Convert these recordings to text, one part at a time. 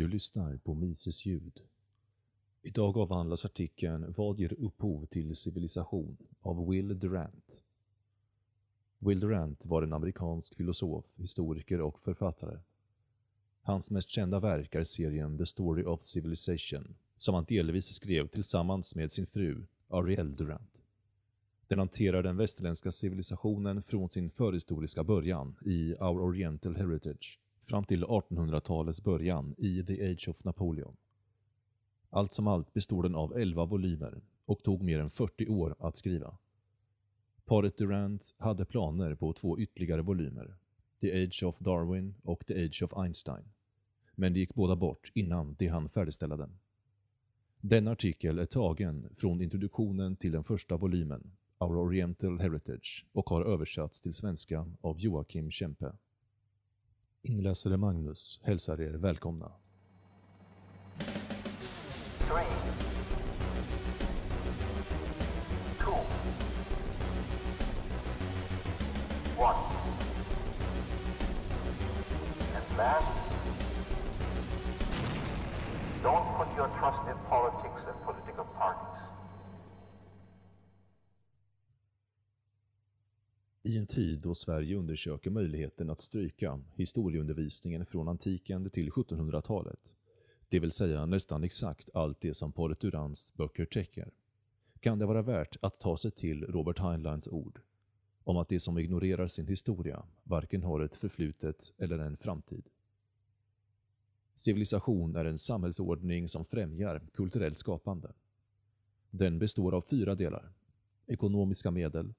Du lyssnar på Mises ljud. Idag avhandlas artikeln Vad ger upphov till civilisation av Will Durant. Will Durant var en amerikansk filosof, historiker och författare. Hans mest kända verk är serien The Story of Civilization, som han delvis skrev tillsammans med sin fru Ariel Durant. Den hanterar den västerländska civilisationen från sin förhistoriska början i Our Oriental Heritage fram till 1800-talets början i The Age of Napoleon. Allt som allt bestod den av 11 volymer och tog mer än 40 år att skriva. Paret Durant hade planer på två ytterligare volymer, The Age of Darwin och The Age of Einstein. Men det gick båda bort innan de hann färdigställa den. Denna artikel är tagen från introduktionen till den första volymen, Our Oriental Heritage, och har översatts till svenska av Joakim Kempe. Inläsare Magnus hälsar er välkomna. three, one. And last, don't put your trust in politics and political parties. I en tid då Sverige undersöker möjligheten att stryka historieundervisningen från antiken till 1700-talet, det vill säga nästan exakt allt det som paret Durans böcker täcker, kan det vara värt att ta sig till Robert Heinleins ord om att de som ignorerar sin historia varken har ett förflutet eller en framtid. Civilisation är en samhällsordning som främjar kulturellt skapande. Den består av fyra delar. Ekonomiska medel,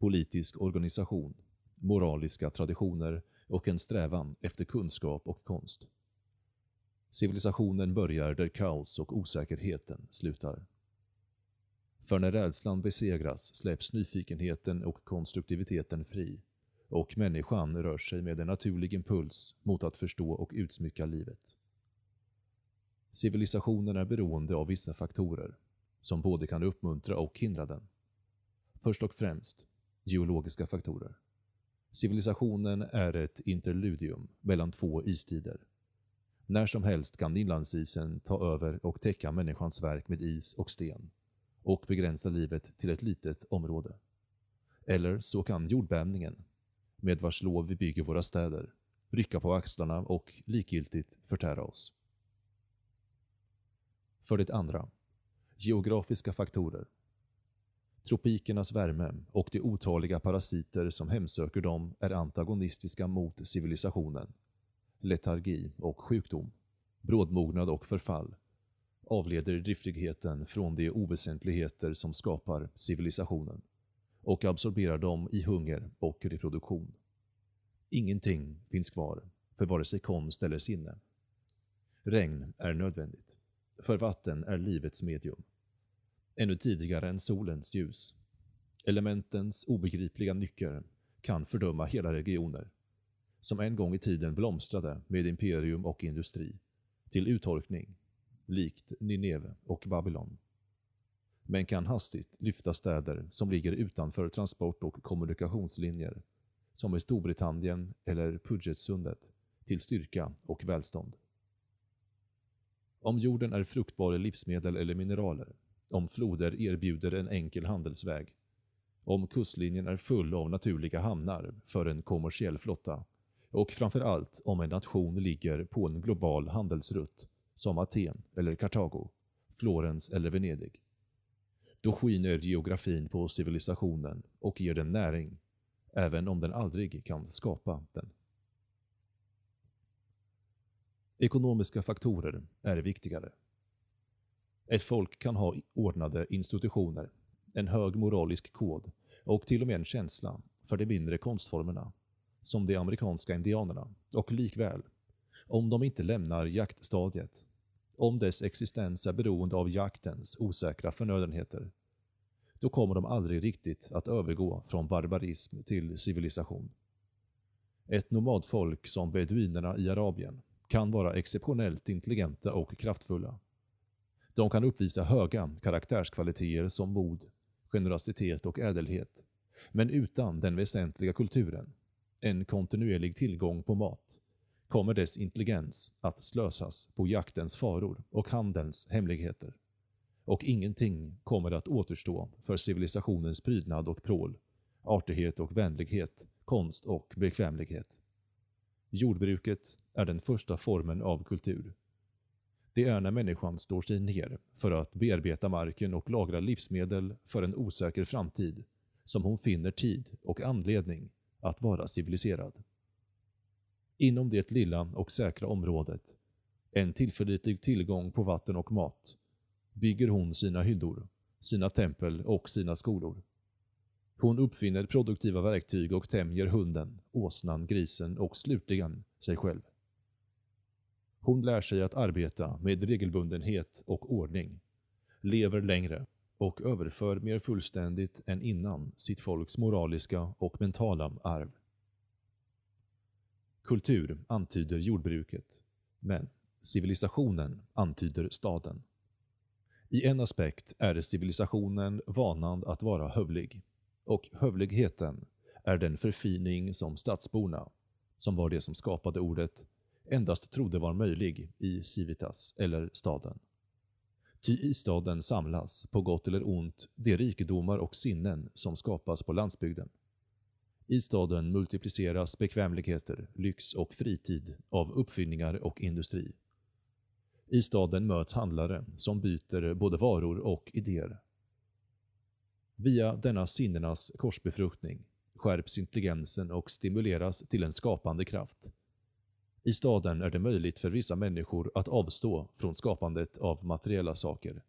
politisk organisation, moraliska traditioner och en strävan efter kunskap och konst. Civilisationen börjar där kaos och osäkerheten slutar. För när rädslan besegras släpps nyfikenheten och konstruktiviteten fri och människan rör sig med en naturlig impuls mot att förstå och utsmycka livet. Civilisationen är beroende av vissa faktorer som både kan uppmuntra och hindra den. Först och främst geologiska faktorer. Civilisationen är ett interludium mellan två istider. När som helst kan inlandsisen ta över och täcka människans verk med is och sten och begränsa livet till ett litet område. Eller så kan jordbävningen, med vars lov vi bygger våra städer, rycka på axlarna och likgiltigt förtära oss. För det andra, geografiska faktorer. Tropikernas värme och de otaliga parasiter som hemsöker dem är antagonistiska mot civilisationen. Letargi och sjukdom, brådmognad och förfall avleder driftigheten från de oväsentligheter som skapar civilisationen och absorberar dem i hunger och reproduktion. Ingenting finns kvar för vare sig konst eller sinne. Regn är nödvändigt, för vatten är livets medium ännu tidigare än solens ljus. Elementens obegripliga nycker kan fördöma hela regioner, som en gång i tiden blomstrade med imperium och industri, till uttorkning, likt Nineve och Babylon. Men kan hastigt lyfta städer som ligger utanför transport- och kommunikationslinjer, som i Storbritannien eller Pugetsundet, till styrka och välstånd. Om jorden är fruktbar i livsmedel eller mineraler om floder erbjuder en enkel handelsväg, om kustlinjen är full av naturliga hamnar för en kommersiell flotta och framför allt om en nation ligger på en global handelsrutt som Aten eller Kartago, Florens eller Venedig. Då skiner geografin på civilisationen och ger den näring, även om den aldrig kan skapa den. Ekonomiska faktorer är viktigare. Ett folk kan ha ordnade institutioner, en hög moralisk kod och till och med en känsla för de mindre konstformerna, som de amerikanska indianerna, och likväl, om de inte lämnar jaktstadiet, om dess existens är beroende av jaktens osäkra förnödenheter, då kommer de aldrig riktigt att övergå från barbarism till civilisation. Ett nomadfolk som beduinerna i Arabien kan vara exceptionellt intelligenta och kraftfulla de kan uppvisa höga karaktärskvaliteter som mod, generositet och ädelhet, men utan den väsentliga kulturen, en kontinuerlig tillgång på mat, kommer dess intelligens att slösas på jaktens faror och handelns hemligheter. Och ingenting kommer att återstå för civilisationens prydnad och prål, artighet och vänlighet, konst och bekvämlighet. Jordbruket är den första formen av kultur. Det är när människan står sig ner för att bearbeta marken och lagra livsmedel för en osäker framtid som hon finner tid och anledning att vara civiliserad. Inom det lilla och säkra området, en tillförlitlig tillgång på vatten och mat, bygger hon sina hyddor, sina tempel och sina skolor. Hon uppfinner produktiva verktyg och tämjer hunden, åsnan, grisen och slutligen sig själv. Hon lär sig att arbeta med regelbundenhet och ordning, lever längre och överför mer fullständigt än innan sitt folks moraliska och mentala arv. Kultur antyder jordbruket, men civilisationen antyder staden. I en aspekt är civilisationen vanan att vara hövlig, och hövligheten är den förfining som stadsborna, som var det som skapade ordet, endast trodde var möjlig i civitas, eller staden. Ty i staden samlas, på gott eller ont, de rikedomar och sinnen som skapas på landsbygden. I staden multipliceras bekvämligheter, lyx och fritid av uppfinningar och industri. I staden möts handlare som byter både varor och idéer. Via denna sinnenas korsbefruktning skärps intelligensen och stimuleras till en skapande kraft. I staden är det möjligt för vissa människor att avstå från skapandet av materiella saker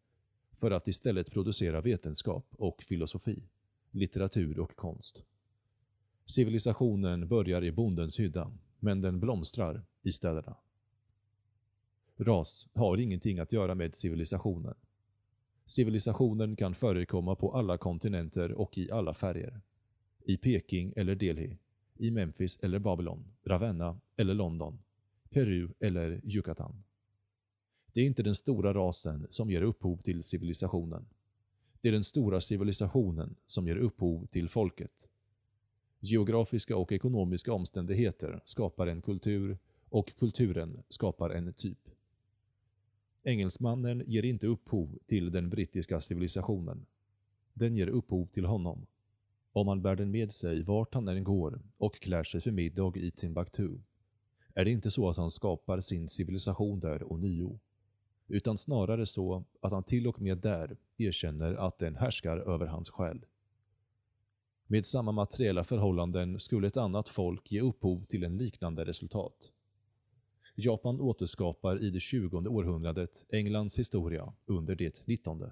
för att istället producera vetenskap och filosofi, litteratur och konst. Civilisationen börjar i bondens hydda, men den blomstrar i städerna. Ras har ingenting att göra med civilisationen. Civilisationen kan förekomma på alla kontinenter och i alla färger. I Peking eller Delhi, i Memphis eller Babylon, Ravenna eller London, Peru eller Yucatan. Det är inte den stora rasen som ger upphov till civilisationen. Det är den stora civilisationen som ger upphov till folket. Geografiska och ekonomiska omständigheter skapar en kultur och kulturen skapar en typ. Engelsmannen ger inte upphov till den brittiska civilisationen. Den ger upphov till honom. Om han bär den med sig vart han än går och klär sig för middag i Timbuktu, är det inte så att han skapar sin civilisation där ånyo, utan snarare så att han till och med där erkänner att den härskar över hans själ. Med samma materiella förhållanden skulle ett annat folk ge upphov till en liknande resultat. Japan återskapar i det 20 århundradet Englands historia under det 19.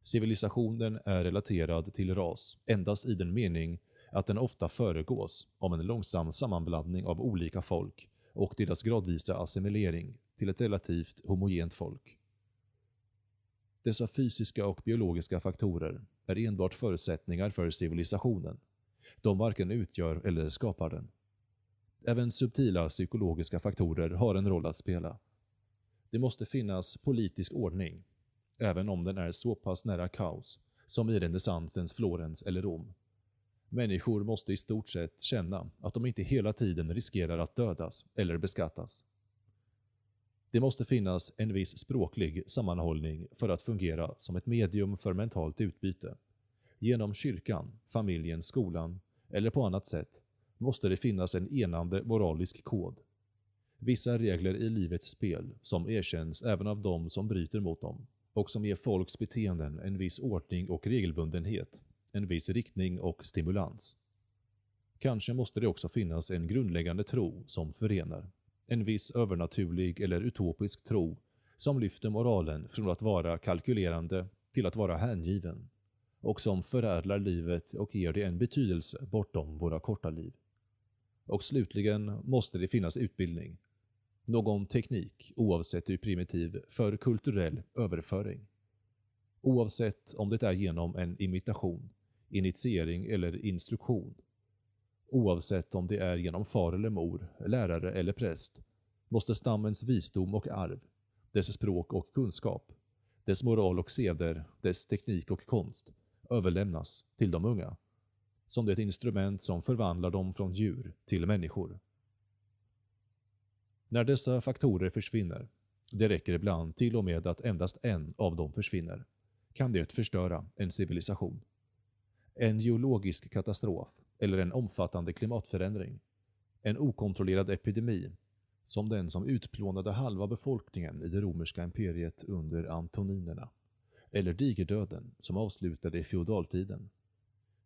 Civilisationen är relaterad till ras endast i den mening att den ofta föregås av en långsam sammanblandning av olika folk och deras gradvisa assimilering till ett relativt homogent folk. Dessa fysiska och biologiska faktorer är enbart förutsättningar för civilisationen. De varken utgör eller skapar den. Även subtila psykologiska faktorer har en roll att spela. Det måste finnas politisk ordning, även om den är så pass nära kaos som i renässansens Florens eller Rom. Människor måste i stort sett känna att de inte hela tiden riskerar att dödas eller beskattas. Det måste finnas en viss språklig sammanhållning för att fungera som ett medium för mentalt utbyte. Genom kyrkan, familjen, skolan eller på annat sätt måste det finnas en enande moralisk kod. Vissa regler i livets spel som erkänns även av de som bryter mot dem och som ger folks beteenden en viss ordning och regelbundenhet, en viss riktning och stimulans. Kanske måste det också finnas en grundläggande tro som förenar, en viss övernaturlig eller utopisk tro som lyfter moralen från att vara kalkylerande till att vara hängiven och som förädlar livet och ger det en betydelse bortom våra korta liv. Och slutligen måste det finnas utbildning, någon teknik, oavsett hur primitiv, för kulturell överföring. Oavsett om det är genom en imitation, initiering eller instruktion. Oavsett om det är genom far eller mor, lärare eller präst, måste stammens visdom och arv, dess språk och kunskap, dess moral och seder, dess teknik och konst överlämnas till de unga som det instrument som förvandlar dem från djur till människor. När dessa faktorer försvinner, det räcker ibland till och med att endast en av dem försvinner, kan det förstöra en civilisation. En geologisk katastrof eller en omfattande klimatförändring, en okontrollerad epidemi, som den som utplånade halva befolkningen i det romerska imperiet under antoninerna, eller digerdöden som avslutade feodaltiden.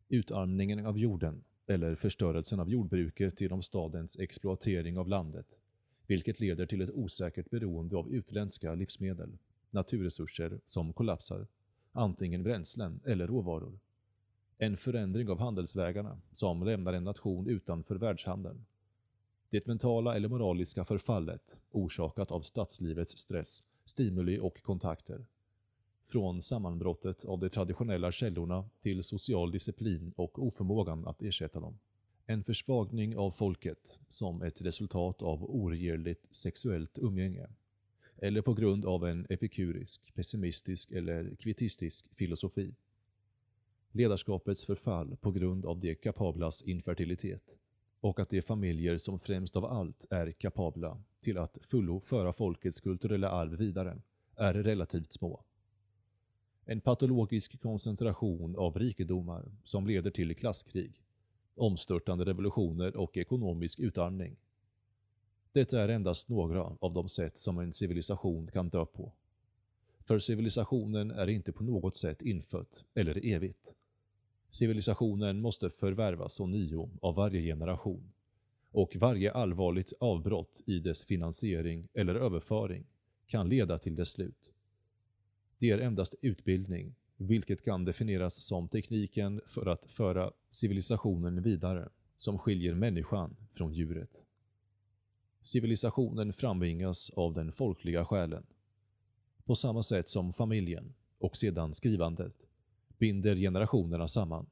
Utarmningen av jorden eller förstörelsen av jordbruket genom stadens exploatering av landet, vilket leder till ett osäkert beroende av utländska livsmedel, naturresurser som kollapsar, antingen bränslen eller råvaror. En förändring av handelsvägarna som lämnar en nation utanför världshandeln. Det mentala eller moraliska förfallet orsakat av stadslivets stress, stimuli och kontakter. Från sammanbrottet av de traditionella källorna till social disciplin och oförmågan att ersätta dem. En försvagning av folket som ett resultat av oregerligt sexuellt umgänge. Eller på grund av en epikurisk, pessimistisk eller kvittistisk filosofi. Ledarskapets förfall på grund av de kapablas infertilitet och att de familjer som främst av allt är kapabla till att fullo föra folkets kulturella arv vidare är relativt små. En patologisk koncentration av rikedomar som leder till klasskrig, omstörtande revolutioner och ekonomisk utarmning. Detta är endast några av de sätt som en civilisation kan dö på. För civilisationen är inte på något sätt infött eller evigt. Civilisationen måste förvärvas ånyo av varje generation och varje allvarligt avbrott i dess finansiering eller överföring kan leda till dess slut. Det är endast utbildning, vilket kan definieras som tekniken för att föra civilisationen vidare, som skiljer människan från djuret. Civilisationen framvingas av den folkliga själen. På samma sätt som familjen, och sedan skrivandet, binder generationerna samman.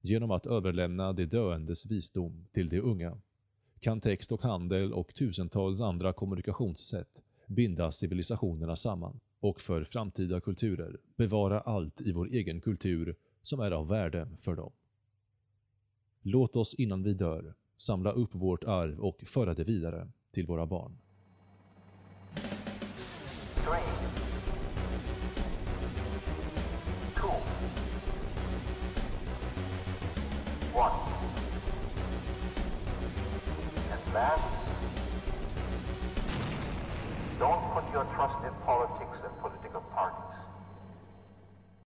Genom att överlämna de döendes visdom till de unga kan text och handel och tusentals andra kommunikationssätt binda civilisationerna samman och för framtida kulturer bevara allt i vår egen kultur som är av värde för dem. Låt oss innan vi dör samla upp vårt arv och föra det vidare till våra barn. Don't put your trust in politics and political parties.